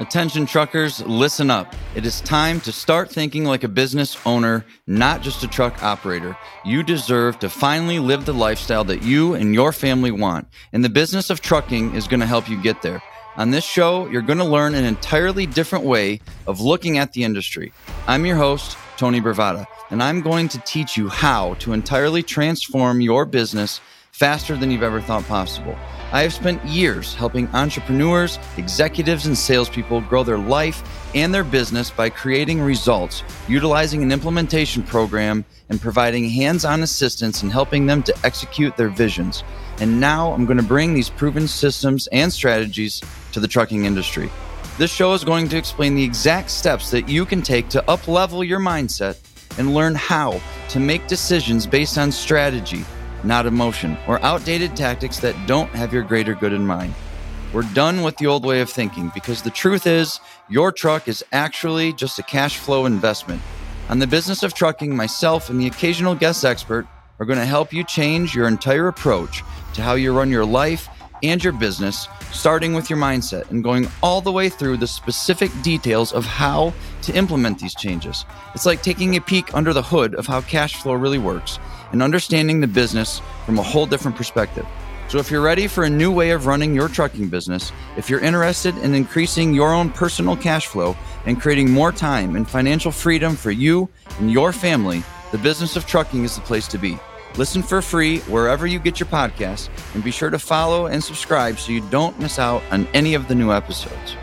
Attention truckers, listen up. It is time to start thinking like a business owner, not just a truck operator. You deserve to finally live the lifestyle that you and your family want, and the business of trucking is going to help you get there. On this show, you're going to learn an entirely different way of looking at the industry. I'm your host, Tony Bravata, and I'm going to teach you how to entirely transform your business faster than you've ever thought possible. I have spent years helping entrepreneurs, executives, and salespeople grow their life and their business by creating results, utilizing an implementation program, and providing hands on assistance in helping them to execute their visions. And now I'm going to bring these proven systems and strategies to the trucking industry. This show is going to explain the exact steps that you can take to uplevel your mindset and learn how to make decisions based on strategy not emotion, or outdated tactics that don't have your greater good in mind. We're done with the old way of thinking because the truth is, your truck is actually just a cash flow investment. On the business of trucking, myself and the occasional guest expert are going to help you change your entire approach to how you run your life and your business, starting with your mindset and going all the way through the specific details of how to implement these changes. It's like taking a peek under the hood of how cash flow really works and understanding the business from a whole different perspective. So, if you're ready for a new way of running your trucking business, if you're interested in increasing your own personal cash flow and creating more time and financial freedom for you and your family, the business of trucking is the place to be. Listen for free wherever you get your podcasts and be sure to follow and subscribe so you don't miss out on any of the new episodes.